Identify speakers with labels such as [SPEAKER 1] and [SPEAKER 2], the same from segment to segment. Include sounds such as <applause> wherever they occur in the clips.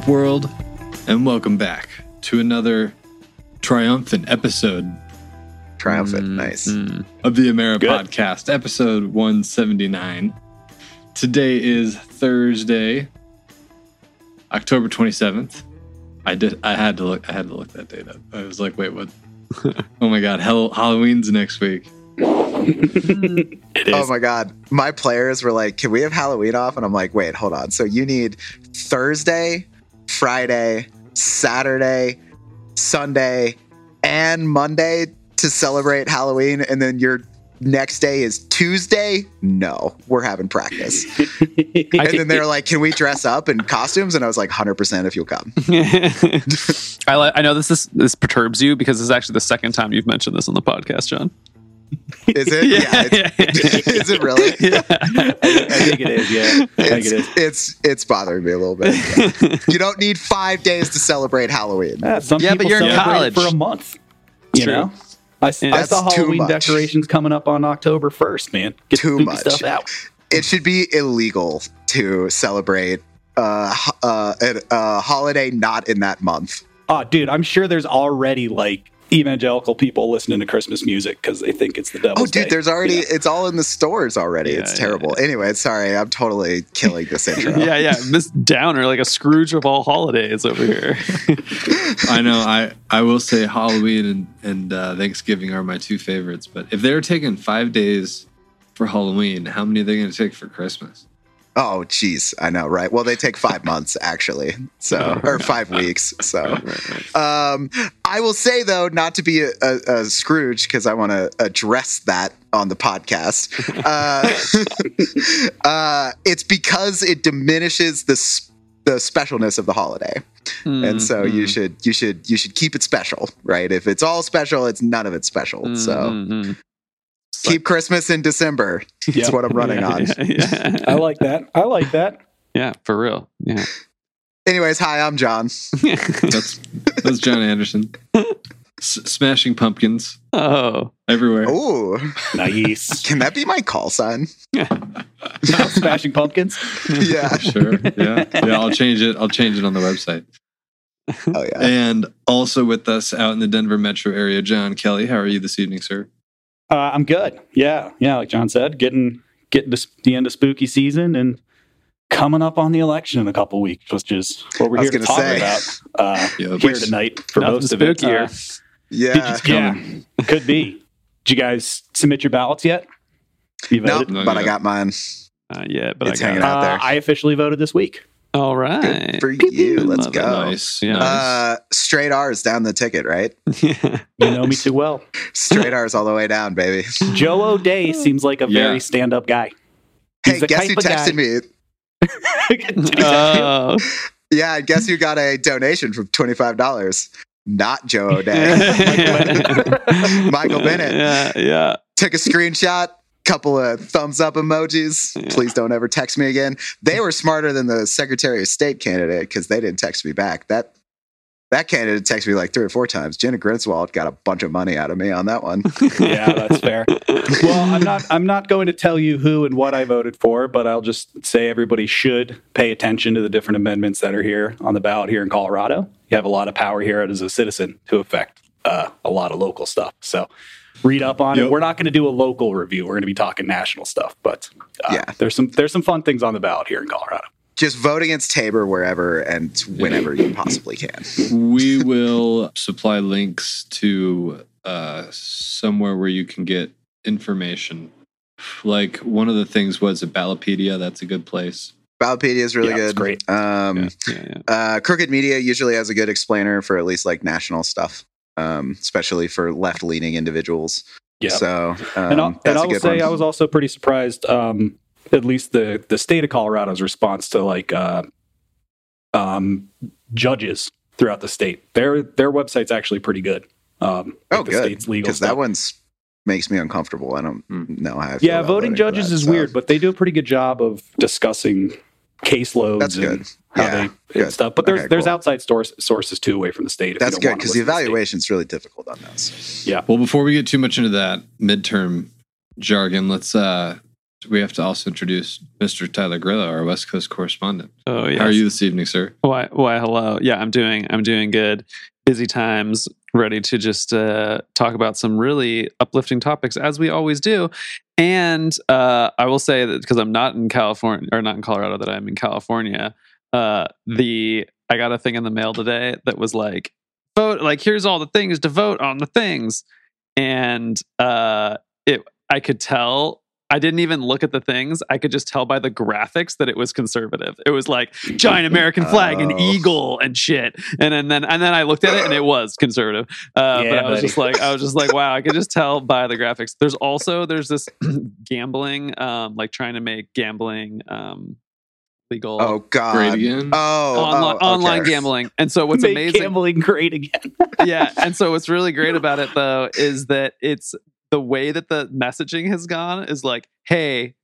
[SPEAKER 1] up, world? And welcome back to another triumphant episode
[SPEAKER 2] Triumphant. Nice.
[SPEAKER 1] Mm, of the Amera
[SPEAKER 3] Good.
[SPEAKER 1] Podcast, episode 179. Today is Thursday, October 27th. I did. I had to look. I had to look that date up. I was like, wait, what? <laughs> oh my God! Hell, Halloween's next week.
[SPEAKER 3] It is.
[SPEAKER 2] Oh my god. My players were like, "Can we have Halloween off?" And I'm like, "Wait, hold on. So you need Thursday, Friday, Saturday, Sunday, and Monday to celebrate Halloween and then your next day is Tuesday? No, we're having practice." <laughs> and then they're like, "Can we dress up in costumes?" And I was like, "100% if you'll come." <laughs>
[SPEAKER 4] I, I know this is, this perturbs you because this is actually the second time you've mentioned this on the podcast, John.
[SPEAKER 2] Is it? <laughs>
[SPEAKER 4] Yeah,
[SPEAKER 2] it's, <laughs> is it really?
[SPEAKER 4] Yeah.
[SPEAKER 3] I think it is. Yeah, I think
[SPEAKER 2] It's,
[SPEAKER 3] it is.
[SPEAKER 2] it's it's bothering me a little bit. yeah. <laughs> you don't need five days to celebrate Halloween.
[SPEAKER 3] Yeah, some
[SPEAKER 4] Yeah, but you're in college.
[SPEAKER 3] for a month. You
[SPEAKER 4] True.
[SPEAKER 3] know, I, s-
[SPEAKER 4] Yeah.
[SPEAKER 3] I saw
[SPEAKER 2] That's too
[SPEAKER 3] Halloween decorations coming up on October first. Man, get
[SPEAKER 2] Too
[SPEAKER 3] spooky
[SPEAKER 2] much.
[SPEAKER 3] stuff out.
[SPEAKER 2] It should be illegal to celebrate uh, uh, a, a holiday not in that month.
[SPEAKER 3] Oh, dude, I'm sure there's already like evangelical people listening to Christmas music because they think it's the devil.
[SPEAKER 2] Oh, dude,
[SPEAKER 3] day.
[SPEAKER 2] there's already
[SPEAKER 3] Yeah.
[SPEAKER 2] it's all in the stores already.
[SPEAKER 4] Yeah,
[SPEAKER 2] it's
[SPEAKER 4] yeah,
[SPEAKER 2] terrible. Anyway, sorry, I'm totally killing this <laughs> intro.
[SPEAKER 4] yeah, yeah. Miss Downer, like a Scrooge of all holidays over here. <laughs>
[SPEAKER 1] I know. I I will say Halloween and and uh, Thanksgiving are my two favorites. But if they're taking five days for Halloween, how many are they going to take for Christmas?
[SPEAKER 2] Oh, jeez, I know, right? Well, they take five months actually, so or five weeks. So, um, I will say though, not to be a, a, a Scrooge because I want to address that on the podcast. <laughs> Uh, <laughs> uh, it's because it diminishes the s- the specialness of the holiday, and so you should you should you should keep it special, right? If it's all special, it's none of it special. So
[SPEAKER 4] Mhm.
[SPEAKER 2] Keep Christmas in December. That's
[SPEAKER 3] Yeah.
[SPEAKER 2] what I'm running
[SPEAKER 4] yeah,
[SPEAKER 2] on.
[SPEAKER 4] Yeah, yeah.
[SPEAKER 3] I like that. I like that.
[SPEAKER 4] Yeah, for real. Yeah.
[SPEAKER 2] Anyways, hi, I'm John. <laughs>
[SPEAKER 1] That's that's John Anderson. S- smashing pumpkins
[SPEAKER 4] oh.
[SPEAKER 1] everywhere.
[SPEAKER 2] Oh,
[SPEAKER 3] Nice. <laughs>
[SPEAKER 2] can that be my call sign? <laughs>
[SPEAKER 3] Smashing pumpkins.
[SPEAKER 2] yeah.
[SPEAKER 1] Sure. Yeah. Yeah. I'll change it. I'll change it on the website.
[SPEAKER 2] Oh yeah.
[SPEAKER 1] And also with us out in the Denver metro area, John Kelly. How are you this evening, sir?
[SPEAKER 3] Uh, I'm good. Yeah, yeah. Like John said, getting getting to s- the end of spooky season and coming up on the election in a couple weeks, which is what we're here to talk
[SPEAKER 2] say.
[SPEAKER 3] about uh, <laughs>
[SPEAKER 1] Yep.
[SPEAKER 3] here tonight for
[SPEAKER 4] Nothing
[SPEAKER 3] most of it. Uh,
[SPEAKER 2] Yeah.
[SPEAKER 3] You- yeah, could be. Did you guys submit your ballots yet? You
[SPEAKER 2] No,
[SPEAKER 3] voted?
[SPEAKER 1] No,
[SPEAKER 2] but I got mine.
[SPEAKER 4] Uh, yeah, but
[SPEAKER 2] It's
[SPEAKER 4] I
[SPEAKER 2] hanging
[SPEAKER 4] got
[SPEAKER 2] out
[SPEAKER 3] Uh,
[SPEAKER 2] there.
[SPEAKER 3] I officially voted this week.
[SPEAKER 4] All
[SPEAKER 2] Good
[SPEAKER 4] right.
[SPEAKER 2] for you. Let's
[SPEAKER 4] Love it.
[SPEAKER 2] go.
[SPEAKER 1] Nice.
[SPEAKER 4] Yeah.
[SPEAKER 2] Uh, straight R's down the ticket, right? <laughs>
[SPEAKER 4] yeah.
[SPEAKER 3] You know me too well.
[SPEAKER 2] Straight R's all the way down, baby. <laughs>
[SPEAKER 3] Joe O'Dea seems like a
[SPEAKER 1] Yeah.
[SPEAKER 3] very stand-up guy. He's
[SPEAKER 2] Hey, guess who
[SPEAKER 3] of guy-
[SPEAKER 2] texted me? <laughs>
[SPEAKER 4] Oh.
[SPEAKER 2] Yeah, I guess who got a donation from twenty five dollars? Not Joe O'Dea. Michael Bennet.
[SPEAKER 4] Yeah, yeah.
[SPEAKER 2] Took a screenshot. Couple of thumbs up emojis.
[SPEAKER 4] Yeah.
[SPEAKER 2] Please don't ever text me again. They were smarter than the Secretary of State candidate because they didn't text me back. That that candidate texted me like three or four times. Jena Griswold got a bunch of money out of me on that one. <laughs>
[SPEAKER 3] yeah, that's fair. Well, I'm not. I'm not going to tell you who and what I voted for, but I'll just say everybody should pay attention to the different amendments that are here on the ballot here in Colorado. You have a lot of power here as a citizen to affect uh, a lot of local stuff. So read up on
[SPEAKER 1] Yep.
[SPEAKER 3] it. We're not going to do a local review. We're going to be talking national stuff, but uh,
[SPEAKER 2] Yeah.
[SPEAKER 3] there's some there's some fun things on the ballot here in Colorado.
[SPEAKER 2] Just vote against Tabor wherever and whenever you possibly can.
[SPEAKER 1] we will supply links to uh, somewhere where you can get information. Like one of the things was a Ballotpedia. That's a good place.
[SPEAKER 2] Ballotpedia is really
[SPEAKER 3] Yeah, it's
[SPEAKER 2] good.
[SPEAKER 3] great.
[SPEAKER 2] Um,
[SPEAKER 4] Yeah, yeah, yeah.
[SPEAKER 2] uh, Crooked Media usually has a good explainer for at least like national stuff, um, especially for left leaning individuals.
[SPEAKER 3] Yeah.
[SPEAKER 2] So um,
[SPEAKER 3] and I'll, and
[SPEAKER 2] that's a
[SPEAKER 3] I will say
[SPEAKER 2] one.
[SPEAKER 3] I was also pretty surprised. Um, at least the the state of Colorado's response to like uh, um, judges throughout the state. Their their website's actually pretty good. Um,
[SPEAKER 2] oh,
[SPEAKER 3] like the
[SPEAKER 2] good.
[SPEAKER 3] state's legal
[SPEAKER 2] Because that one's makes me uncomfortable. I don't
[SPEAKER 1] Hmm.
[SPEAKER 2] know how. I feel
[SPEAKER 3] yeah,
[SPEAKER 2] about
[SPEAKER 3] voting judges
[SPEAKER 2] that
[SPEAKER 3] is
[SPEAKER 2] stuff.
[SPEAKER 3] weird, but they do a pretty good job of discussing caseloads
[SPEAKER 2] That's
[SPEAKER 3] and
[SPEAKER 2] good.
[SPEAKER 3] How
[SPEAKER 2] Yeah,
[SPEAKER 3] they
[SPEAKER 2] good.
[SPEAKER 3] stuff. But there's
[SPEAKER 2] Okay,
[SPEAKER 3] there's
[SPEAKER 2] cool.
[SPEAKER 3] outside source, sources too away from the state. if
[SPEAKER 2] That's
[SPEAKER 3] don't
[SPEAKER 2] good because the
[SPEAKER 3] evaluation
[SPEAKER 2] is really difficult on those.
[SPEAKER 3] Yeah.
[SPEAKER 1] Well, before we get too much into that midterm jargon, let's uh we have to also introduce Mr. Tyler Grillo, our West Coast correspondent.
[SPEAKER 4] Oh yeah.
[SPEAKER 1] How are you this evening, sir?
[SPEAKER 4] Why? Why? Hello. Yeah, I'm doing. I'm doing good. Busy times. Ready to just uh, talk about some really uplifting topics, as we always do. And uh, I will say that because I'm not in California or not in Colorado, that I'm in California. Uh, the I got a thing in the mail today that was like vote. Like here's all the things to vote on the things, and uh, it. I could tell I didn't even look at the things. I could just tell by the graphics that it was conservative. It was like giant American flag and
[SPEAKER 2] Oh.
[SPEAKER 4] eagle and shit. And, and then and then I looked at it and it was conservative. Uh,
[SPEAKER 3] Yeah,
[SPEAKER 4] but I was
[SPEAKER 3] buddy.
[SPEAKER 4] just like I was just like wow. I could just tell by the graphics. There's also there's this <clears throat> gambling, um, like trying to make gambling um, legal.
[SPEAKER 2] Oh God.
[SPEAKER 1] Great again.
[SPEAKER 2] Oh, oh,
[SPEAKER 4] Online,
[SPEAKER 2] oh,
[SPEAKER 4] online gambling, and so what's
[SPEAKER 3] Make
[SPEAKER 4] amazing
[SPEAKER 3] gambling great again. <laughs>
[SPEAKER 4] yeah and so what's really great about it though is that it's the way that the messaging has gone is like hey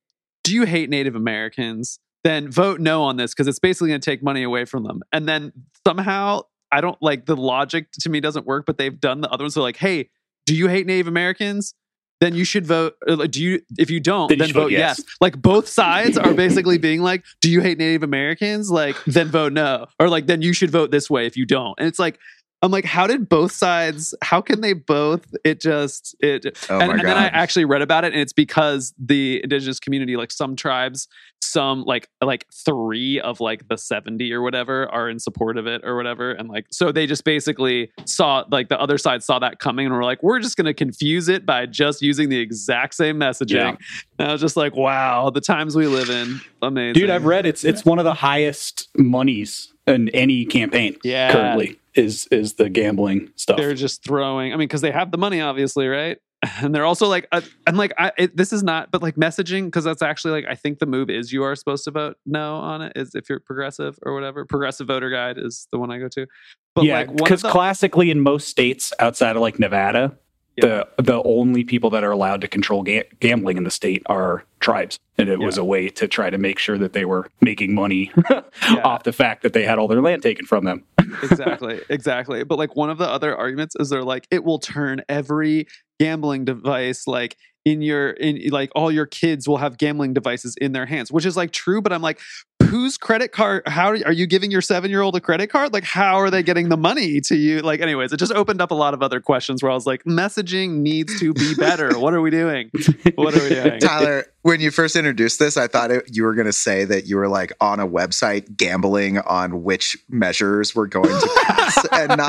[SPEAKER 4] do you hate native americans then vote no on this because it's basically going to take money away from them and then somehow i don't like the logic to me doesn't work but they've done the other ones so like hey do you hate native americans then you should vote uh, do you if you don't
[SPEAKER 3] Then
[SPEAKER 4] then,
[SPEAKER 3] should
[SPEAKER 4] vote
[SPEAKER 3] vote
[SPEAKER 4] yes.
[SPEAKER 3] yes.
[SPEAKER 4] like both <laughs> sides are basically being like do you hate native americans like then vote no or like then you should vote this way if you don't and it's like i'm like how did both sides how can they both it just it
[SPEAKER 2] Oh
[SPEAKER 4] and, and then I actually read about it, and it's because the indigenous community, like some tribes, some like like three of like the seventy or whatever, are in support of it or whatever, and like so they just basically saw like the other side saw that coming and were like, we're just going to confuse it by just using the exact same messaging.
[SPEAKER 3] Yeah.
[SPEAKER 4] And I was just like, wow, the times we live in, amazing,
[SPEAKER 3] Dude, I've read it's it's one of the highest monies in any campaign
[SPEAKER 4] Yeah.
[SPEAKER 3] currently is is the gambling stuff.
[SPEAKER 4] they're just throwing i mean because they have the money obviously right and they're also like uh, and like I, it, this is not but like messaging because that's actually like i think the move is you are supposed to vote no on it is if you're progressive or whatever progressive voter guide is the one i go to but
[SPEAKER 3] yeah,
[SPEAKER 4] like
[SPEAKER 3] because
[SPEAKER 4] the,
[SPEAKER 3] classically in most states outside of like Nevada,
[SPEAKER 4] Yeah.
[SPEAKER 3] the the only people that are allowed to control ga- gambling in the state are tribes, and it was a way to try to make sure that they were making money <laughs> off the fact that they had all their land taken from them. <laughs>
[SPEAKER 4] exactly exactly. But like one of the other arguments is they're like it will turn every gambling device like in your in like all your kids will have gambling devices in their hands which is like true but i'm like whose credit card how are you giving your seven year old a credit card? Like how are they getting the money to you? Like anyways it just opened up a lot of other questions where i was like messaging needs to be better. What are we doing? What are we doing? <laughs>
[SPEAKER 2] Tyler, when you first introduced this, I thought it, you were going to say that you were like on a website gambling on which measures were going to pass <laughs> and not.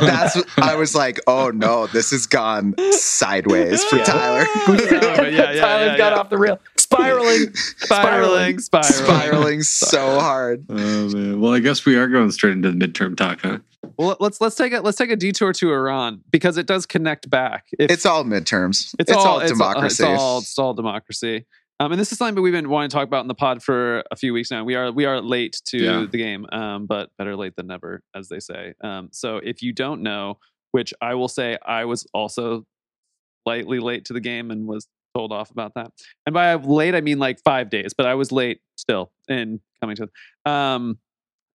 [SPEAKER 2] That's. I was like, oh no, this has gone sideways for
[SPEAKER 3] Yeah.
[SPEAKER 2] Tyler. <laughs>
[SPEAKER 4] Yeah, yeah, <laughs> yeah,
[SPEAKER 3] Tyler's
[SPEAKER 4] yeah,
[SPEAKER 3] got
[SPEAKER 4] yeah.
[SPEAKER 3] off the rail, spiraling,
[SPEAKER 4] spiraling spiraling
[SPEAKER 2] Spiraling so hard.
[SPEAKER 1] Oh man. Well, I guess we are going straight into the midterm talk, huh?
[SPEAKER 4] Well, let's let's take a let's take a detour to Iran because it does connect back. If,
[SPEAKER 2] It's all midterms.
[SPEAKER 4] it's,
[SPEAKER 2] It's,
[SPEAKER 4] all,
[SPEAKER 2] all,
[SPEAKER 4] it's all-
[SPEAKER 2] democracy.
[SPEAKER 4] It's all it's all democracy. Um, and this is something that we've been wanting to talk about in the pod for a few weeks now. We are we are late to
[SPEAKER 1] Yeah.
[SPEAKER 4] the game, um, but better late than never, as they say. Um, so if you don't know, which I will say, I was also slightly late to the game and was told off about that. And by late, I mean like five days, but I was late still in coming to. Um,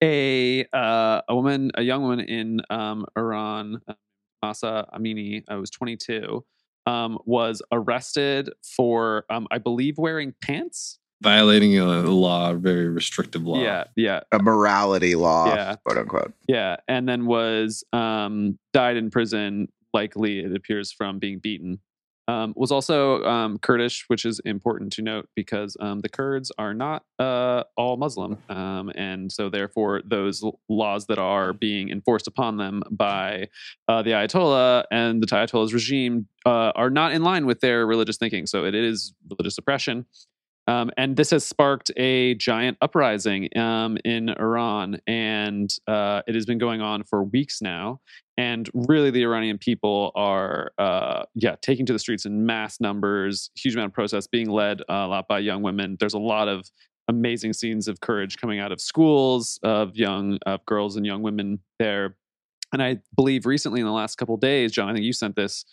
[SPEAKER 4] a uh, a woman, a young woman in um, Iran, uh, Mahsa Amini, I was 22, um, was arrested for, um, I believe, wearing pants.
[SPEAKER 1] Violating a law, a very restrictive law.
[SPEAKER 4] Yeah, yeah,
[SPEAKER 2] a morality law,
[SPEAKER 4] Yeah.
[SPEAKER 2] quote unquote.
[SPEAKER 4] yeah, and then was um, died in prison. Likely, it appears from being beaten. Um, was also um, Kurdish, which is important to note because um, the Kurds are not uh, all Muslim, um, and so therefore those laws that are being enforced upon them by uh, the Ayatollah and the Ayatollah's regime uh, are not in line with their religious thinking. So it is religious oppression. Um, and this has sparked a giant uprising um, in Iran, and uh, it has been going on for weeks now. And really, the Iranian people are, uh, yeah, taking to the streets in mass numbers. Huge amount of protests being led uh, a lot by young women. There's a lot of amazing scenes of courage coming out of schools of young of girls and young women there. And I believe recently, in the last couple days, John, I think you sent this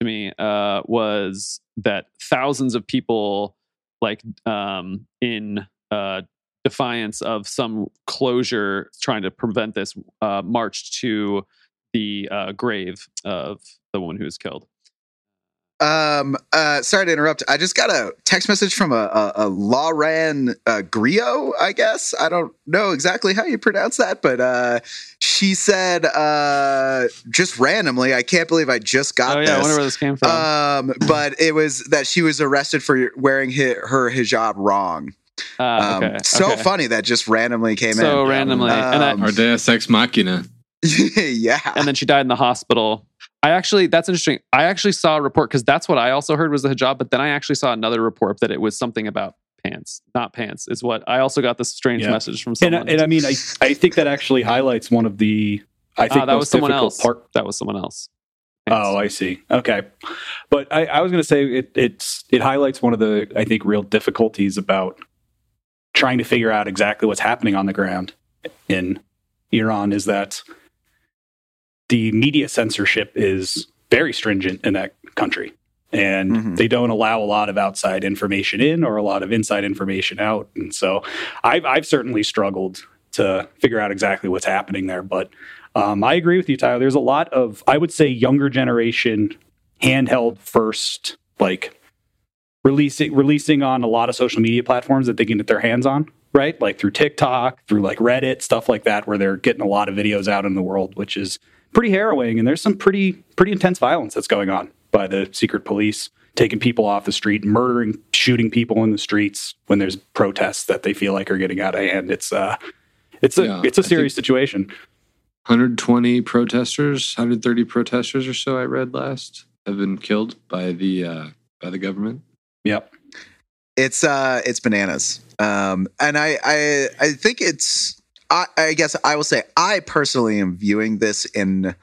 [SPEAKER 4] to me, uh, was that thousands of people like um, in uh, defiance of some closure trying to prevent this uh, marched to the uh, grave of the woman who was killed
[SPEAKER 2] Um, uh, sorry to interrupt. I just got a text message from a, a, a Lauren uh, Grio, I guess. I don't know exactly how you pronounce that, but uh, she said uh, just randomly, I can't believe I just got
[SPEAKER 4] oh yeah,
[SPEAKER 2] this.
[SPEAKER 4] I wonder where this came from.
[SPEAKER 2] um, but it was that she was arrested for wearing hi- her hijab wrong. Um,
[SPEAKER 4] okay.
[SPEAKER 2] So
[SPEAKER 4] okay.
[SPEAKER 2] funny that just randomly came
[SPEAKER 4] So
[SPEAKER 2] in.
[SPEAKER 4] So randomly, and I,
[SPEAKER 2] Um,
[SPEAKER 1] Or Deus Ex Machina. <laughs>
[SPEAKER 2] yeah.
[SPEAKER 4] and then she died in the hospital. I actually, that's interesting. I actually saw a report because that's what I also heard was the hijab, but then I actually saw another report that it was something about pants, not pants, is what I also got this strange
[SPEAKER 3] Yeah.
[SPEAKER 4] message from
[SPEAKER 3] And,
[SPEAKER 4] someone.
[SPEAKER 3] and I mean, I, I think that actually highlights one of the, I think
[SPEAKER 4] ah, that was someone else.
[SPEAKER 3] part.
[SPEAKER 4] That was someone else.
[SPEAKER 3] Oh, I see. Okay, but I, I was going to say it, it's it highlights one of the I think real difficulties about trying to figure out exactly what's happening on the ground in Iran is that the media censorship is very stringent in that country, and
[SPEAKER 2] Mhm.
[SPEAKER 3] they don't allow a lot of outside information in or a lot of inside information out. And so, I've I've certainly struggled to figure out exactly what's happening there, but um, I agree with you, Tyler. There's a lot of, I would say, younger generation handheld first, like releasing releasing on a lot of social media platforms that they can get their hands on, right? Like through TikTok, through like Reddit, stuff like that, where they're getting a lot of videos out in the world, which is pretty harrowing. And there's some pretty pretty intense violence that's going on by the secret police, taking people off the street, murdering, shooting people in the streets when there's protests that they feel like are getting out of hand. It's uh, it's a
[SPEAKER 1] Yeah,
[SPEAKER 3] it's a
[SPEAKER 1] I think-
[SPEAKER 3] serious situation.
[SPEAKER 1] 120 protesters, 130 protesters or so I read last have been killed by the uh, by the government.
[SPEAKER 3] Yep.
[SPEAKER 2] it's uh it's bananas um and i i i think it's i i guess i will say i personally am viewing this in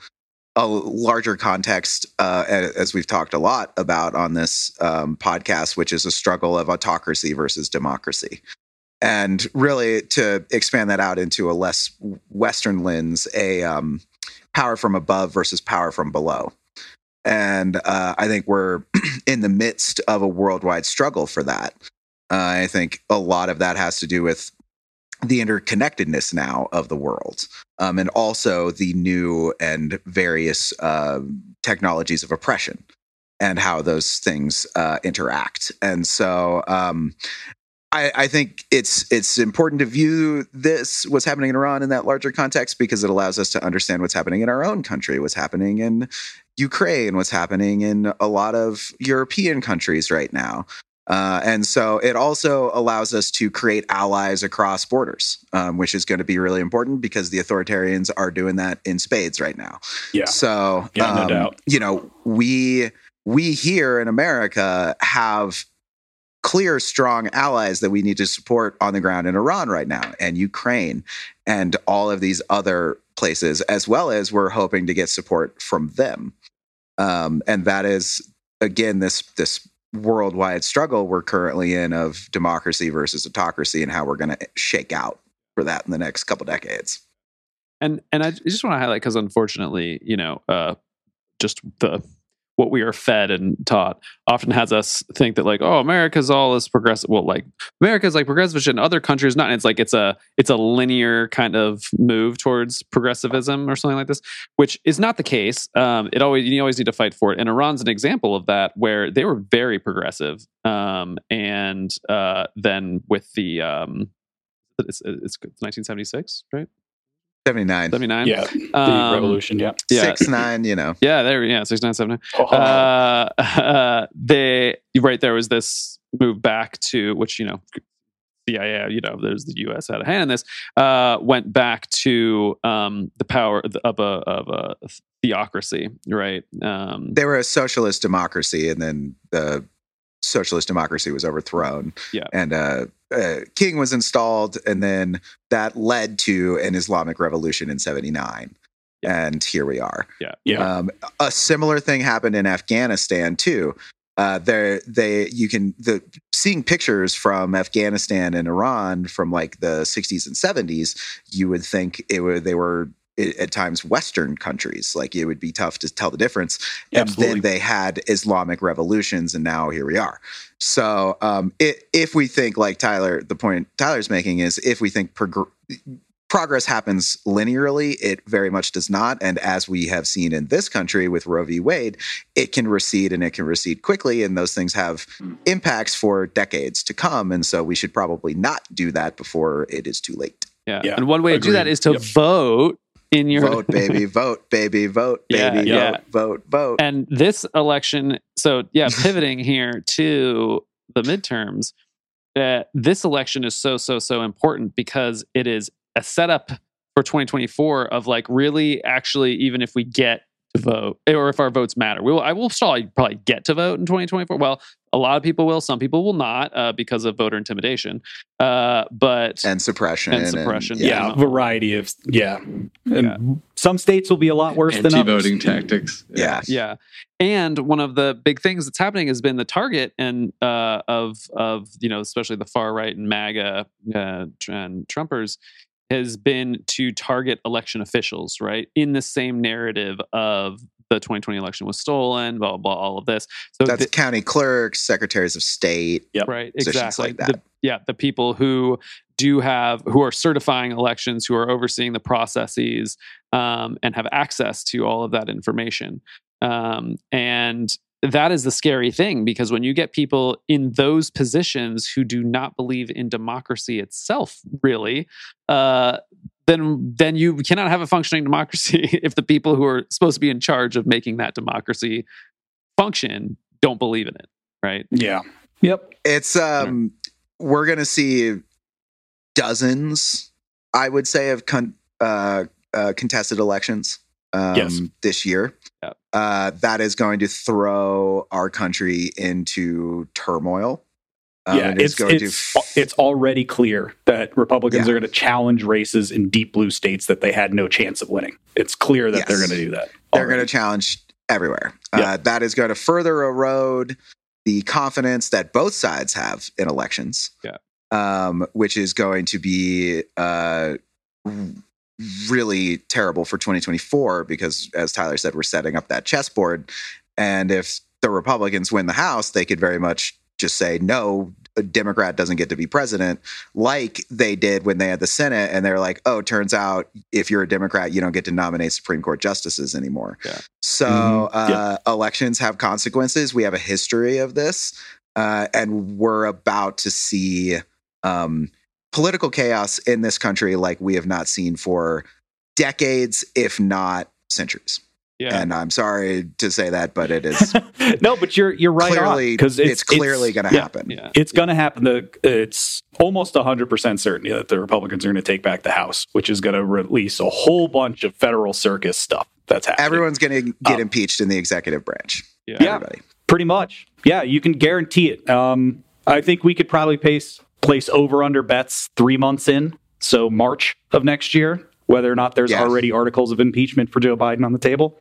[SPEAKER 2] a larger context uh as we've talked a lot about on this um podcast which is a struggle of autocracy versus democracy and really to expand that out into a less western lens a um power from above versus power from below and uh, I think we're <clears throat> in the midst of a worldwide struggle for that. Uh, I think a lot of that has to do with the interconnectedness now of the world, um, and also the new and various uh, technologies of oppression and how those things uh, interact. And so, um, I, I think it's it's important to view this what's happening in Iran in that larger context because it allows us to understand what's happening in our own country, what's happening in Ukraine, what's happening in a lot of European countries right now. Uh, and so it also allows us to create allies across borders, um, which is going to be really important because the authoritarians are doing that in spades right now.
[SPEAKER 3] Yeah.
[SPEAKER 2] So,
[SPEAKER 3] Yeah, no
[SPEAKER 2] um,
[SPEAKER 3] doubt.
[SPEAKER 2] you know, we we here in America have clear, strong allies that we need to support on the ground in Iran right now and Ukraine and all of these other places, as well as we're hoping to get support from them. Um, and that is again this this worldwide struggle we're currently in of democracy versus autocracy and how we're going to shake out for that in the next couple decades.
[SPEAKER 4] and and I just want to highlight because unfortunately, you know, uh, just the what we are fed and taught often has us think that like, oh, America's all this progressive. Well, like America's like progressive and other countries not. And it's like it's a it's a linear kind of move towards progressivism or something like this, which is not the case. Um, it always you always need to fight for it. And Iran's an example of that, where they were very progressive, um, and uh, then with the um, it's, it's 1976, right?
[SPEAKER 2] 79.
[SPEAKER 4] 79.
[SPEAKER 3] Yeah. The
[SPEAKER 4] Um,
[SPEAKER 3] revolution. Yeah.
[SPEAKER 4] Yeah.
[SPEAKER 2] Six nine, you know.
[SPEAKER 4] Yeah, there. Yeah, six nine seven.
[SPEAKER 3] Oh,
[SPEAKER 4] Uh, uh, <laughs> they right there was this move back to which you know, CIA. You know, there's the U.S. had a hand in this. Uh, went back to um, the power of a of a theocracy, right? Um,
[SPEAKER 2] They were a socialist democracy, and then the socialist democracy was overthrown.
[SPEAKER 4] Yeah.
[SPEAKER 2] And uh, uh, king was installed, and then that led to an Islamic revolution in 79. And here we are.
[SPEAKER 3] yeah.
[SPEAKER 2] Um, a similar thing happened in Afghanistan too. Uh, there, they you can the seeing pictures from Afghanistan and Iran from like the 60s and 70s. You would think it would they were at times Western countries. Like it would be tough to tell the difference. And
[SPEAKER 3] Absolutely.
[SPEAKER 2] then they had Islamic revolutions, and now here we are. So um, i if we think like Tyler, the point Tyler's making is if we think progr- progress happens linearly. It very much does not. And as we have seen in this country with Roe v. Wade, it can recede and it can recede quickly. And those things have impacts for decades to come. And so we should probably not do that before it is too late.
[SPEAKER 4] Yeah.
[SPEAKER 3] Yeah,
[SPEAKER 4] And one way to do that is to
[SPEAKER 3] Yep.
[SPEAKER 4] vote in your
[SPEAKER 2] Vote, baby, <laughs> vote, baby, vote,
[SPEAKER 4] Yeah,
[SPEAKER 2] baby,
[SPEAKER 4] yeah.
[SPEAKER 2] vote, vote, vote.
[SPEAKER 4] and this election so yeah <laughs> pivoting here to the midterms uh, this election is so so so important because it is a setup for 2024 of like really actually even if we get to vote or if our votes matter we will i will probably probably get to vote in 2024 well a lot of people will some people will not uh, because of voter intimidation uh, but
[SPEAKER 2] and suppression.
[SPEAKER 4] And suppression,
[SPEAKER 3] yeah,
[SPEAKER 4] Yeah.
[SPEAKER 3] variety of yeah. And
[SPEAKER 4] Yeah.
[SPEAKER 3] some states will be a lot worse than others.
[SPEAKER 1] Anti-voting tactics.
[SPEAKER 2] Yeah.
[SPEAKER 4] Yeah, and one of the big things that's happening has been the target and uh, of of you know especially the far right and MAGA uh, and Trumpers has been to target election officials, right? In the same narrative of the 2020 election was stolen, blah blah, blah all of this. So
[SPEAKER 2] That's
[SPEAKER 4] the-
[SPEAKER 2] county clerks, secretaries of state.
[SPEAKER 3] Yep.
[SPEAKER 4] right, exactly.
[SPEAKER 2] like that.
[SPEAKER 4] The, yeah, the people who do have who are certifying elections, who are overseeing the processes, um, and have access to all of that information. Um, and that is the scary thing because when you get people in those positions who do not believe in democracy itself, really, uh, then then you cannot have a functioning democracy <laughs> if the people who are supposed to be in charge of making that democracy function don't believe in it, right?
[SPEAKER 3] Yeah. Yep.
[SPEAKER 2] It's um we're gonna see dozens, I would say, of con- uh, uh, contested elections um,
[SPEAKER 3] Yes.
[SPEAKER 2] this year.
[SPEAKER 4] Yep.
[SPEAKER 2] Uh, that is going to throw our country into turmoil. Um,
[SPEAKER 3] yeah, it's
[SPEAKER 2] going
[SPEAKER 3] it's,
[SPEAKER 2] to
[SPEAKER 3] it's already clear that Republicans
[SPEAKER 2] Yeah.
[SPEAKER 3] are going to challenge races in deep blue states that they had no chance of winning. It's clear that they're going to do that.
[SPEAKER 2] they're going to challenge everywhere.
[SPEAKER 3] Yeah.
[SPEAKER 2] Uh, that is going to further erode the confidence that both sides have in elections.
[SPEAKER 4] Yeah.
[SPEAKER 2] Um, which is going to be uh, really terrible for 2024 because, as Tyler said, we're setting up that chessboard. And if the Republicans win the House, they could very much just say, no, a Democrat doesn't get to be president, like they did when they had the Senate. And they're like, oh, turns out if you're a Democrat, you don't get to nominate Supreme Court justices anymore.
[SPEAKER 4] Yeah.
[SPEAKER 2] So
[SPEAKER 3] Mhm.
[SPEAKER 2] uh, elections have consequences. We have a history of this. Uh, and we're about to see um, political chaos in this country like we have not seen for decades, if not centuries.
[SPEAKER 4] Yeah.
[SPEAKER 2] And I'm sorry to say that, but it is <laughs>
[SPEAKER 3] no, but you're you're right
[SPEAKER 2] clearly
[SPEAKER 3] because
[SPEAKER 2] it's, clearly going to
[SPEAKER 3] yeah,
[SPEAKER 2] happen.
[SPEAKER 4] yeah.
[SPEAKER 3] It's going to happen. The, it's almost 100% certainty that the Republicans are going to take back the House, which is going to release a whole bunch of federal circus stuff that's happening.
[SPEAKER 2] Everyone's going to get
[SPEAKER 3] Um,
[SPEAKER 2] impeached in the executive branch.
[SPEAKER 4] Yeah.
[SPEAKER 3] Yeah.
[SPEAKER 2] Everybody.
[SPEAKER 3] Pretty much. Yeah, you can guarantee it. Um, I think we could probably place, place over under bets three months in. So March of next year, whether or not there's
[SPEAKER 2] Yeah.
[SPEAKER 3] already articles of impeachment for Joe Biden on the table.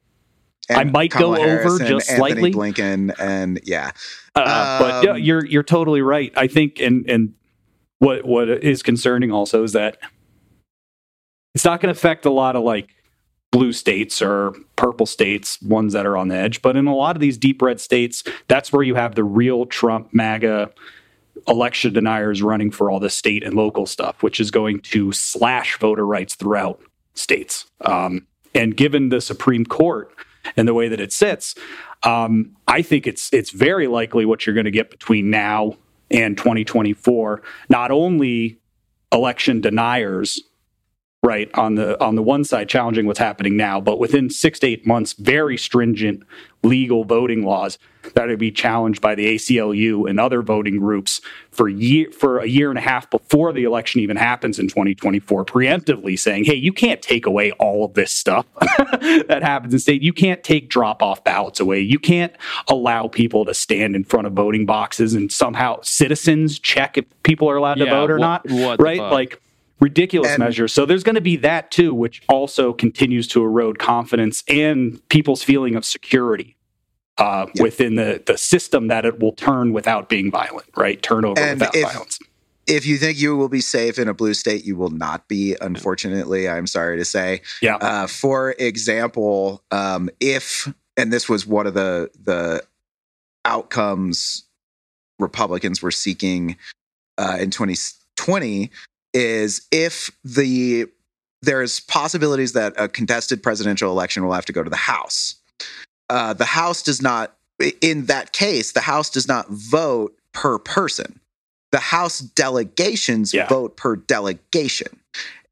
[SPEAKER 3] I might go
[SPEAKER 2] Kamala
[SPEAKER 3] over
[SPEAKER 2] Harris and
[SPEAKER 3] just
[SPEAKER 2] Anthony
[SPEAKER 3] slightly.
[SPEAKER 2] Blinken, and yeah,
[SPEAKER 3] Uh, but yeah,
[SPEAKER 2] Um,
[SPEAKER 3] you're you're totally right. I think, and and what what is concerning also is that it's not going to affect a lot of like blue states or purple states, ones that are on the edge. But in a lot of these deep red states, that's where you have the real Trump MAGA election deniers running for all the state and local stuff, which is going to slash voter rights throughout states. Um, and given the Supreme Court and the way that it sits, um, I think it's it's very likely what you're going to get between now and 2024. Not only election deniers, right on the on the one side challenging what's happening now, but within six to eight months, very stringent legal voting laws that would be challenged by the ACLU and other voting groups for year for a year and a half before the election even happens in 2024, preemptively saying, "Hey, you can't take away all of this stuff <laughs> that happens in state. You can't take drop off ballots away. You can't allow people to stand in front of voting boxes and somehow citizens check if people are allowed to vote or
[SPEAKER 4] what-
[SPEAKER 3] not."
[SPEAKER 4] what
[SPEAKER 3] right? Like ridiculous
[SPEAKER 2] And-
[SPEAKER 3] measures. So there's going to be that too, which also continues to erode confidence and people's feeling of security uh,
[SPEAKER 2] Yeah.
[SPEAKER 3] within the the system that it will turn without being violent, right? Turnover
[SPEAKER 2] And
[SPEAKER 3] without
[SPEAKER 2] if-
[SPEAKER 3] violence.
[SPEAKER 2] if you think you will be safe in a blue state, you will not be. Unfortunately, I'm sorry to say.
[SPEAKER 3] Yeah.
[SPEAKER 2] Uh, for example, um, if and this was one of the the outcomes Republicans were seeking uh, in 2020 is if the there's possibilities that a contested presidential election will have to go to the House. Uh, the House does not, in that case, the House does not vote per person. The House delegations
[SPEAKER 3] Yeah.
[SPEAKER 2] vote per delegation.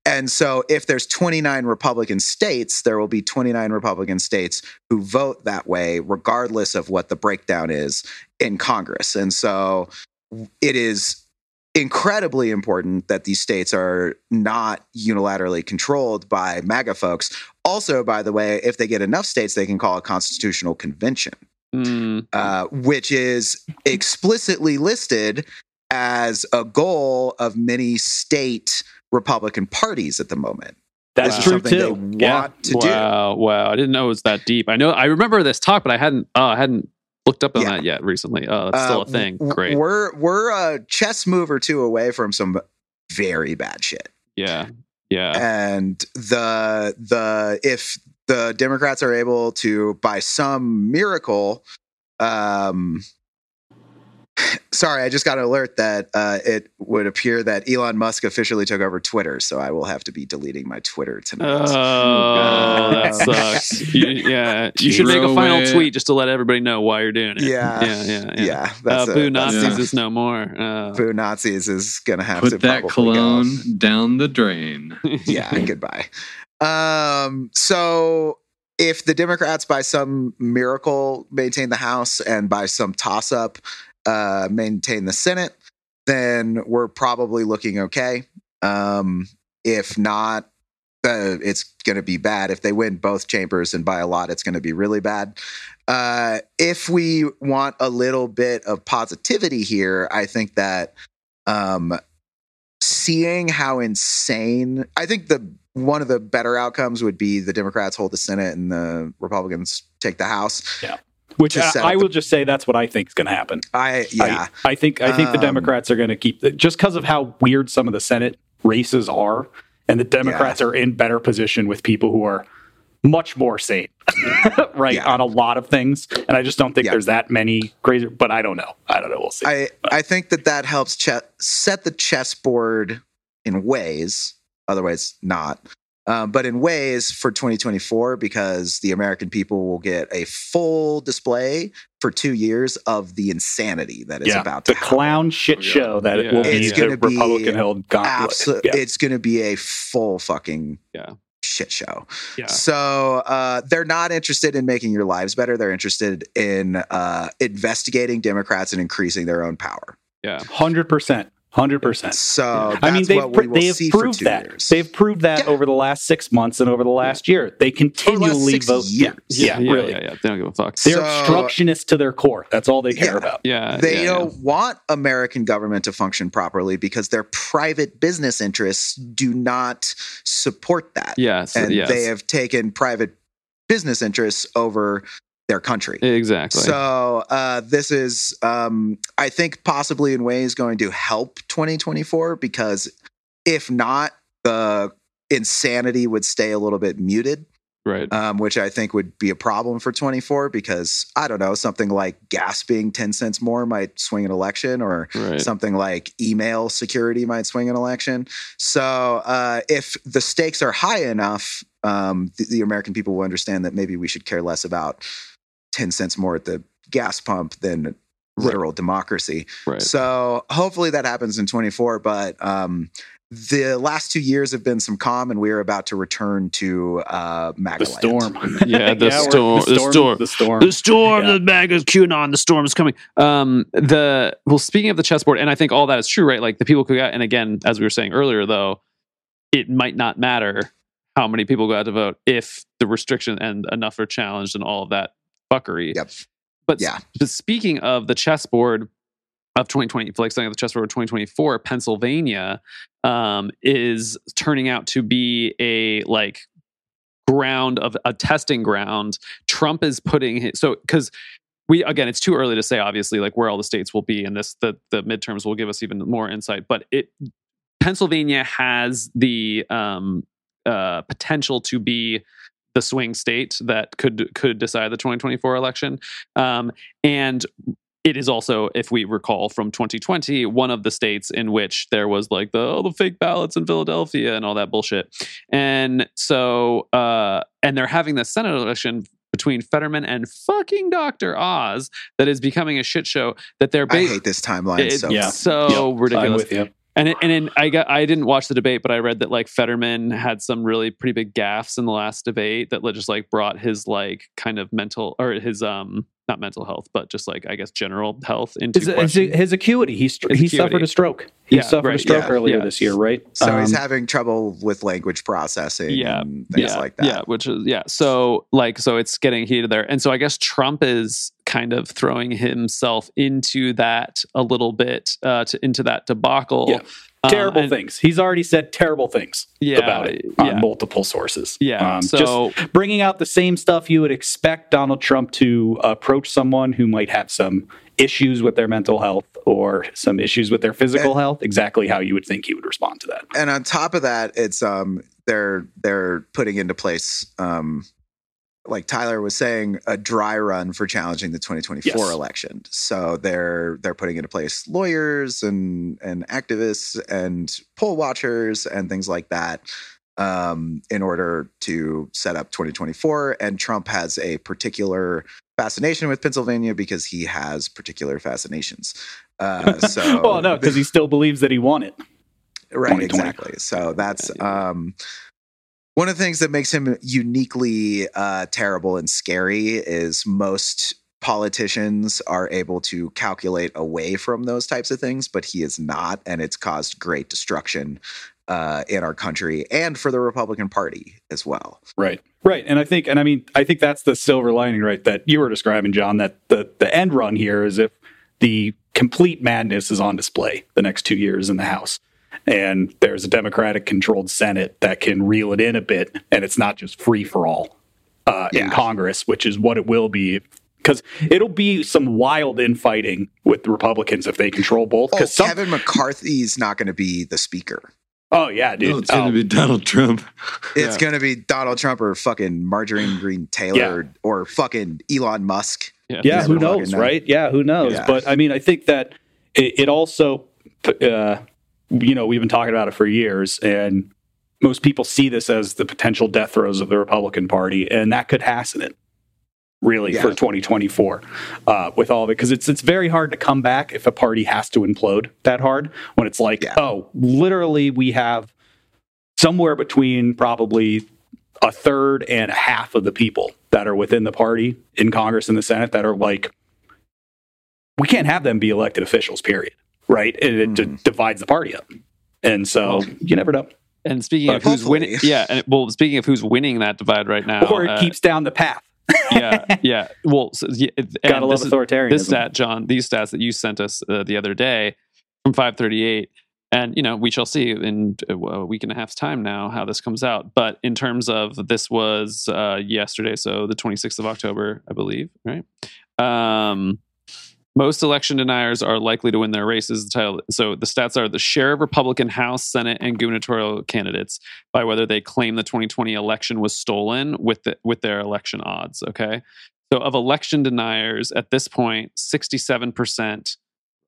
[SPEAKER 2] And so if there's 29 Republican states, there will be 29 Republican states who vote that way, regardless of what the breakdown is in Congress. And so it is incredibly important that these states are not unilaterally controlled by MAGA folks. Also, by the way, if they get enough states, they can call a constitutional convention,
[SPEAKER 4] Mm,
[SPEAKER 2] uh, which is explicitly listed as a goal of many state Republican parties at the moment.
[SPEAKER 3] That's
[SPEAKER 2] is
[SPEAKER 3] true
[SPEAKER 2] something
[SPEAKER 3] too.
[SPEAKER 2] they want
[SPEAKER 3] Yeah.
[SPEAKER 2] to do.
[SPEAKER 4] wow, wow! I didn't know it was that deep. I know. I remember this talk, but I hadn't. Oh, I hadn't looked up on
[SPEAKER 2] Yeah.
[SPEAKER 4] that yet recently. Oh, that's still
[SPEAKER 2] Uh,
[SPEAKER 4] a thing. Great.
[SPEAKER 2] We're we're a chess move or two away from some very bad shit.
[SPEAKER 4] Yeah, yeah.
[SPEAKER 2] and the the if the democrats are able to by some miracle um sorry i just got an alert that uh it would appear that elon musk officially took over twitter so i will have to be deleting my twitter tonight
[SPEAKER 4] Oh, <laughs> that sucks. You, yeah, you should make a final
[SPEAKER 1] it.
[SPEAKER 4] tweet just to let everybody know why you're doing it.
[SPEAKER 2] Yeah.
[SPEAKER 4] yeah, yeah.
[SPEAKER 2] yeah,
[SPEAKER 4] yeah. Uh,
[SPEAKER 2] that's
[SPEAKER 4] boo
[SPEAKER 2] a, that's
[SPEAKER 4] Nazis
[SPEAKER 2] a-
[SPEAKER 4] is no more. Uh,
[SPEAKER 2] boo nazis is gonna have to
[SPEAKER 1] Put that
[SPEAKER 2] probably
[SPEAKER 1] cologne
[SPEAKER 2] go.
[SPEAKER 1] down the drain. <laughs>
[SPEAKER 2] yeah, goodbye. Um, so if the Democrats, by some miracle, maintain the House and by some toss up, uh, maintain the Senate, then we're probably looking okay. Um, if not, uh, it's going to be bad. If they win both chambers and by a lot, it's going to be really bad. Uh, if we want a little bit of positivity here, I think that um, seeing how insane, I think the one of the better outcomes would be the Democrats hold the Senate and the Republicans take the House.
[SPEAKER 3] Which I,
[SPEAKER 2] set
[SPEAKER 3] I will just say that's what I think is going to happen.
[SPEAKER 2] I yeah.
[SPEAKER 3] I, I think I think the
[SPEAKER 2] Um,
[SPEAKER 3] Democrats are going to keep the, just because of how weird some of the Senate races are, and the Democrats are in better position with people who are much more sane, <laughs> right,
[SPEAKER 2] Yeah.
[SPEAKER 3] on a lot of things. And I just don't think
[SPEAKER 2] Yeah.
[SPEAKER 3] there's that many crazy. But I don't know. I don't know. We'll see.
[SPEAKER 2] I I think that that helps che- set the chessboard in ways, otherwise not. Um, but in ways for 2024, because the American people will get a full display for two years of the insanity that is
[SPEAKER 3] yeah,
[SPEAKER 2] about to
[SPEAKER 3] the
[SPEAKER 2] happen.
[SPEAKER 3] clown shit
[SPEAKER 1] yeah.
[SPEAKER 3] show that
[SPEAKER 4] Yeah.
[SPEAKER 3] will be
[SPEAKER 2] It's
[SPEAKER 3] the
[SPEAKER 2] gonna be
[SPEAKER 3] Republican held gauntlet. Yeah.
[SPEAKER 2] it's going to be a full fucking
[SPEAKER 4] Yeah.
[SPEAKER 2] shit show.
[SPEAKER 4] yeah.
[SPEAKER 2] So uh, they're not interested in making your lives better. They're interested in uh, investigating Democrats and increasing their own power.
[SPEAKER 4] Yeah.
[SPEAKER 3] Hundred percent. Hundred percent.
[SPEAKER 2] So
[SPEAKER 3] I mean, they've
[SPEAKER 2] what
[SPEAKER 3] pr-
[SPEAKER 2] will
[SPEAKER 3] they have
[SPEAKER 2] see
[SPEAKER 3] proved that.
[SPEAKER 2] years.
[SPEAKER 3] They've proved that
[SPEAKER 2] Yeah.
[SPEAKER 3] over the last six months and over the last year. They continually
[SPEAKER 2] six
[SPEAKER 3] vote.
[SPEAKER 2] years.
[SPEAKER 3] Yeah,
[SPEAKER 4] yeah,
[SPEAKER 3] really.
[SPEAKER 4] yeah, yeah. They don't give a fuck.
[SPEAKER 3] They're
[SPEAKER 2] So-
[SPEAKER 3] obstructionists to their core. That's all they care
[SPEAKER 2] Yeah.
[SPEAKER 3] about.
[SPEAKER 4] Yeah,
[SPEAKER 2] they
[SPEAKER 4] yeah,
[SPEAKER 2] don't want American government to function properly because their private business interests do not support that.
[SPEAKER 4] yeah. Yes,
[SPEAKER 2] and
[SPEAKER 4] yes.
[SPEAKER 2] they have taken private business interests over their country.
[SPEAKER 4] exactly.
[SPEAKER 2] So uh, this is, um, I think, possibly in ways going to help 2024 because if not, the insanity would stay a little bit muted,
[SPEAKER 4] right.
[SPEAKER 2] um, which I think would be a problem for 24 because I don't know, something like gas being 10 cents more might swing an election or
[SPEAKER 4] right.
[SPEAKER 2] something like email security might swing an election. So uh, if the stakes are high enough, um, the, the American people will understand that maybe we should care less about 10 cents more at the gas pump than literal democracy.
[SPEAKER 4] right.
[SPEAKER 2] So hopefully that happens in 24. But um, the last two years have been some calm, and we are about to return to uh, MAGA
[SPEAKER 3] The
[SPEAKER 2] land.
[SPEAKER 3] storm. <laughs>
[SPEAKER 4] Yeah, the
[SPEAKER 3] we're-
[SPEAKER 4] storm- the storm.
[SPEAKER 3] The storm.
[SPEAKER 4] The storm,
[SPEAKER 3] Yeah.
[SPEAKER 4] the bag QAnon, the storm is coming. Um, the well, speaking of the chessboard, and I think all that is true, right? Like the people who got, and again, as we were saying earlier, though, it might not matter how many people go out to vote if the restriction and enough are challenged and all of that fuckery.
[SPEAKER 2] Yep.
[SPEAKER 4] But,
[SPEAKER 2] Yeah.
[SPEAKER 4] but speaking of the chessboard of 2020, like saying of the chessboard of 2024, Pennsylvania um, is turning out to be a like ground of a testing ground. Trump is putting his, so because we again, it's too early to say obviously like where all the states will be, and this the the midterms will give us even more insight. But it Pennsylvania has the um, uh, potential to be the swing state that could could decide the 2024 election, um, and it is also, if we recall from 2020, one of the states in which there was like the oh, the fake ballots in Philadelphia and all that bullshit. And so, uh, and they're having the Senate election between Fetterman and fucking Dr. Oz that is becoming a shit show. That they're
[SPEAKER 2] I hate this timeline
[SPEAKER 4] it's
[SPEAKER 2] so
[SPEAKER 3] Yeah.
[SPEAKER 4] so
[SPEAKER 3] I'm
[SPEAKER 4] ridiculous. And and then I got I didn't watch the debate, but I read that like Fetterman had some really pretty big gaffes in the last debate that just like brought his like kind of mental or his um not mental health, but just like I guess general health into
[SPEAKER 3] His, his,
[SPEAKER 4] question.
[SPEAKER 3] his acuity. He, str-
[SPEAKER 4] His
[SPEAKER 3] he
[SPEAKER 4] acuity.
[SPEAKER 3] suffered a stroke. He
[SPEAKER 4] Yeah,
[SPEAKER 3] suffered a stroke
[SPEAKER 2] yeah,
[SPEAKER 3] earlier
[SPEAKER 4] yeah.
[SPEAKER 3] this year, right?
[SPEAKER 2] so he's
[SPEAKER 3] Um,
[SPEAKER 2] having trouble with language processing
[SPEAKER 4] Yeah,
[SPEAKER 2] and things
[SPEAKER 4] yeah,
[SPEAKER 2] like that
[SPEAKER 4] Yeah, which is yeah. So like so it's getting heated there. And so I guess Trump is kind of throwing himself into that a little bit uh to into that debacle.
[SPEAKER 3] Yeah.
[SPEAKER 4] Um,
[SPEAKER 3] terrible things. He's already said terrible things
[SPEAKER 4] Yeah,
[SPEAKER 3] about it on
[SPEAKER 4] yeah.
[SPEAKER 3] multiple sources.
[SPEAKER 4] Yeah.
[SPEAKER 3] Um,
[SPEAKER 4] so
[SPEAKER 3] just bringing out the same stuff you would expect Donald Trump to approach someone who might have some issues with their mental health or some issues with their physical health. Exactly how you would think he would respond to that.
[SPEAKER 2] and on top of that it's um they're they're putting into place um like Tyler was saying a dry run for challenging the 2024
[SPEAKER 3] Yes.
[SPEAKER 2] election. So they're they're putting into place lawyers and and activists and poll watchers and things like that um, in order to set up 2024. And Trump has a particular fascination with Pennsylvania because he has particular fascinations. Uh, <laughs> so
[SPEAKER 3] well, no, because he still believes that he won it.
[SPEAKER 2] right exactly so that's um one of the things that makes him uniquely uh terrible and scary is most politicians are able to calculate away from those types of things but he is not and it's caused great destruction uh in our country and for the republican party as well
[SPEAKER 3] Right. Right. And I think and I mean I think that's the silver lining, right, that you were describing, John, that the the end run here is if the complete madness is on display the next two years in the House. And there's a Democratic controlled Senate that can reel it in a bit, and it's not just free for all uh, in Congress, which is what it will be. Because it'll be some wild infighting with the Republicans if they control both.
[SPEAKER 2] oh,
[SPEAKER 3] Because some,
[SPEAKER 2] kevin mccarthy's not going to be the speaker
[SPEAKER 3] oh yeah, dude,
[SPEAKER 1] No, it's going
[SPEAKER 3] Oh,
[SPEAKER 1] to be Donald Trump.
[SPEAKER 2] it's
[SPEAKER 4] Yeah.
[SPEAKER 2] going to be donald trump or fucking marjorie greene taylor or fucking elon musk
[SPEAKER 4] yeah,
[SPEAKER 3] yeah, who knows,
[SPEAKER 2] know.
[SPEAKER 3] right? Yeah, who knows?
[SPEAKER 2] Yeah.
[SPEAKER 3] But I mean, I think that it, it also, uh, you know, we've been talking about it for years, and most people see this as the potential death throes of the Republican Party, and that could hasten it. Really,
[SPEAKER 2] Yeah.
[SPEAKER 3] for 2024, uh, with all of it, because it's it's very hard to come back if a party has to implode that hard. When it's like,
[SPEAKER 2] Yeah.
[SPEAKER 3] oh, literally, we have somewhere between probably a third and a half of the people that are within the party in Congress and the Senate that are like, we can't have them be elected officials, period. Right. And it d-
[SPEAKER 2] Mhm.
[SPEAKER 3] divides the party up. And so you never know.
[SPEAKER 4] And speaking
[SPEAKER 2] But
[SPEAKER 4] of who's
[SPEAKER 2] hopefully.
[SPEAKER 4] winning, yeah, and well, speaking of who's winning that divide right now,
[SPEAKER 3] or it
[SPEAKER 4] uh,
[SPEAKER 3] keeps down the path. <laughs>
[SPEAKER 4] yeah, yeah. Well, so, yeah,
[SPEAKER 3] Gotta love
[SPEAKER 4] this is-
[SPEAKER 3] authoritarianism.
[SPEAKER 4] this stat, John, these stats that you sent us uh, the other day from 538. And, you know, we shall see in a week and a half's time now how this comes out. But in terms of this was uh, yesterday, so the 26th of October, I believe, right? Um, most election deniers are likely to win their races. The title. So the stats are the share of Republican House, Senate, and gubernatorial candidates by whether they claim the 2020 election was stolen with the, with their election odds. Okay, so of election deniers at this point, 67 percent.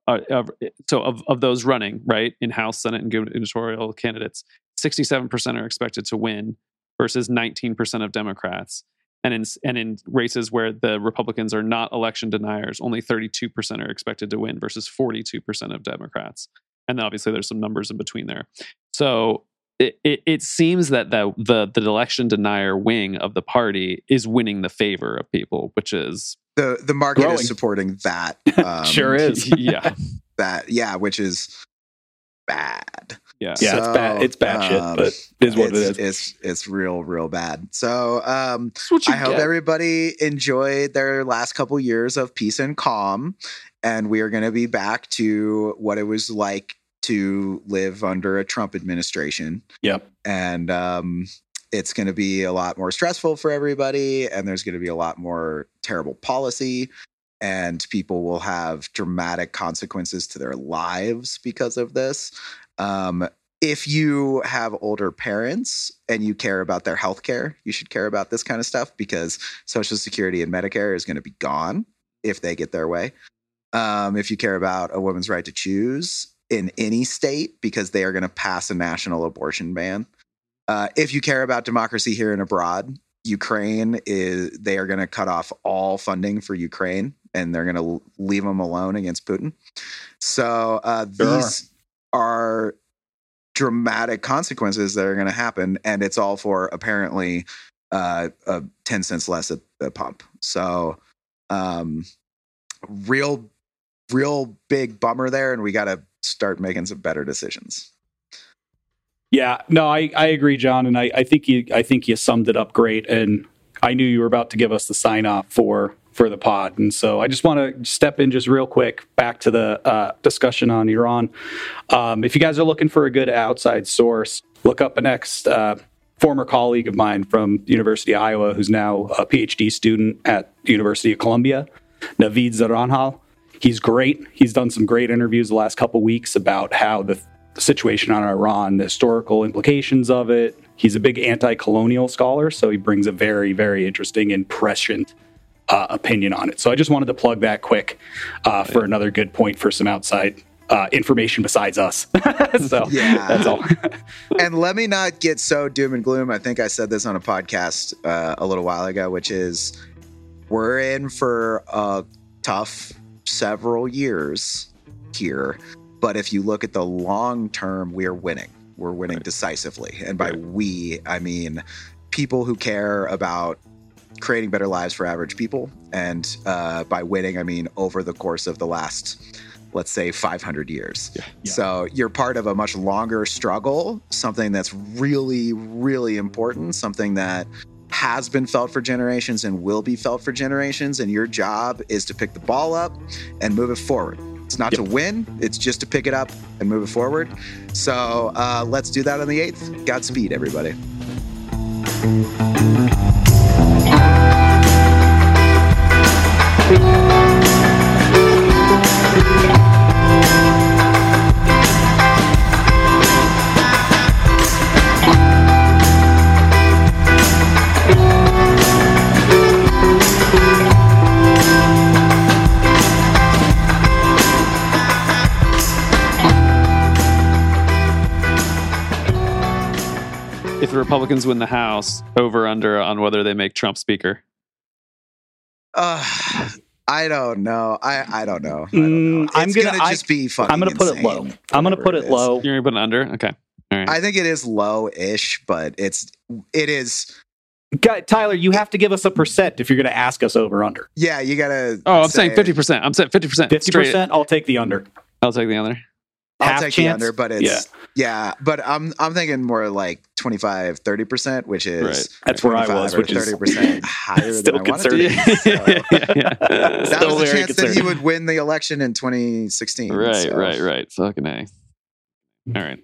[SPEAKER 4] Uh, of, so of, of those running right in House, Senate, and gubernatorial candidates, 67 percent are expected to win versus 19 percent of Democrats. And in and in races where the Republicans are not election deniers, only 32 percent are expected to win versus 42 percent of Democrats. And then obviously there's some numbers in between there. So it, it, it seems that the, the the election denier wing of the party is winning the favor of people, which is
[SPEAKER 2] the the market
[SPEAKER 3] Growing.
[SPEAKER 2] is supporting that <laughs> um,
[SPEAKER 3] sure is. <laughs>
[SPEAKER 4] yeah
[SPEAKER 2] that yeah which is bad
[SPEAKER 4] yeah
[SPEAKER 3] yeah, it's bad. It's bad shit,
[SPEAKER 2] um,
[SPEAKER 3] but it is what
[SPEAKER 2] it's,
[SPEAKER 3] it is.
[SPEAKER 2] it's it's real real bad so um
[SPEAKER 4] That's what
[SPEAKER 2] I hope everybody enjoyed their last couple years of peace and calm. And we are going to be back to what it was like to live under a Trump administration.
[SPEAKER 3] Yep.
[SPEAKER 2] And um, it's going to be a lot more stressful for everybody. And there's going to be a lot more terrible policy. And people will have dramatic consequences to their lives because of this. Um, if you have older parents and you care about their health care, you should care about this kind of stuff because Social Security and Medicare is going to be gone if they get their way. um, if you care about a woman's right to choose in any state, because they are going to pass a national abortion ban. Uh, if you care about democracy here and abroad, Ukraine is they are going to cut off all funding for Ukraine and they're going to leave them alone against Putin. So uh, these are dramatic consequences that are going to happen, and it's all for apparently uh, uh, ten cents less at the pump. So, um, real, real big bummer there, and we got to start making some better decisions.
[SPEAKER 3] Yeah, no, I, I agree, John, and I, I think you I think you summed it up great. And I knew you were about to give us the sign off for for the pod, and so I just want to step in just real quick back to the uh, discussion on Iran. Um, if you guys are looking for a good outside source, look up an ex uh, former colleague of mine from University of Iowa, who's now a PhD student at University of Columbia, Navid Zaranjal. He's great. He's done some great interviews the last couple weeks about how the the situation on Iran, the historical implications of it. He's a big anti colonial scholar, so he brings a very, very interesting and prescient uh, opinion on it. So I just wanted to plug that quick uh, for another good point for some outside uh, information besides us. <laughs> so yeah, that's all. <laughs>
[SPEAKER 2] and let me not get so doom and gloom. I think I said this on a podcast uh, a little while ago, which is we're in for a tough several years here. But if you look at the long term, we're winning. We're winning right. decisively. And by right. we, I mean people who care about creating better lives for average people. And uh, by winning, I mean over the course of the last, let's say, 500 years. Yeah. Yeah. So you're part of a much longer struggle, something that's really, really important, something that has been felt for generations and will be felt for generations. And your job is to pick the ball up and move it forward. It's not yep. to win, it's just to pick it up and move it forward. So uh, let's do that on the 8th. Godspeed, everybody.
[SPEAKER 4] Republicans win the House, over under on whether they make Trump speaker?
[SPEAKER 2] Uh, I don't know. I I don't know. I don't know. Mm, I'm gonna, gonna just be fucking.
[SPEAKER 3] I'm gonna put it low. I'm gonna put it, it low.
[SPEAKER 4] You're gonna put it under. Okay.
[SPEAKER 2] All right. I think it is low-ish, but it's it is.
[SPEAKER 3] Guy, Tyler, you have to give us a percent if you're going to ask us over under.
[SPEAKER 2] Yeah, you got to.
[SPEAKER 4] Oh, I'm saying fifty percent. I'm saying fifty percent.
[SPEAKER 3] Fifty percent. I'll take the under.
[SPEAKER 4] I'll take the under.
[SPEAKER 2] I'll take chance? the under, but it's yeah. yeah. But I'm I'm thinking more like 25, 30 percent, which is
[SPEAKER 3] right. that's where I was, which
[SPEAKER 2] thirty percent <laughs> higher than I be. <laughs> So, yeah, yeah. That Still was the chance that he would win the election in 2016.
[SPEAKER 4] Right, so. right, right. Fucking a. All right.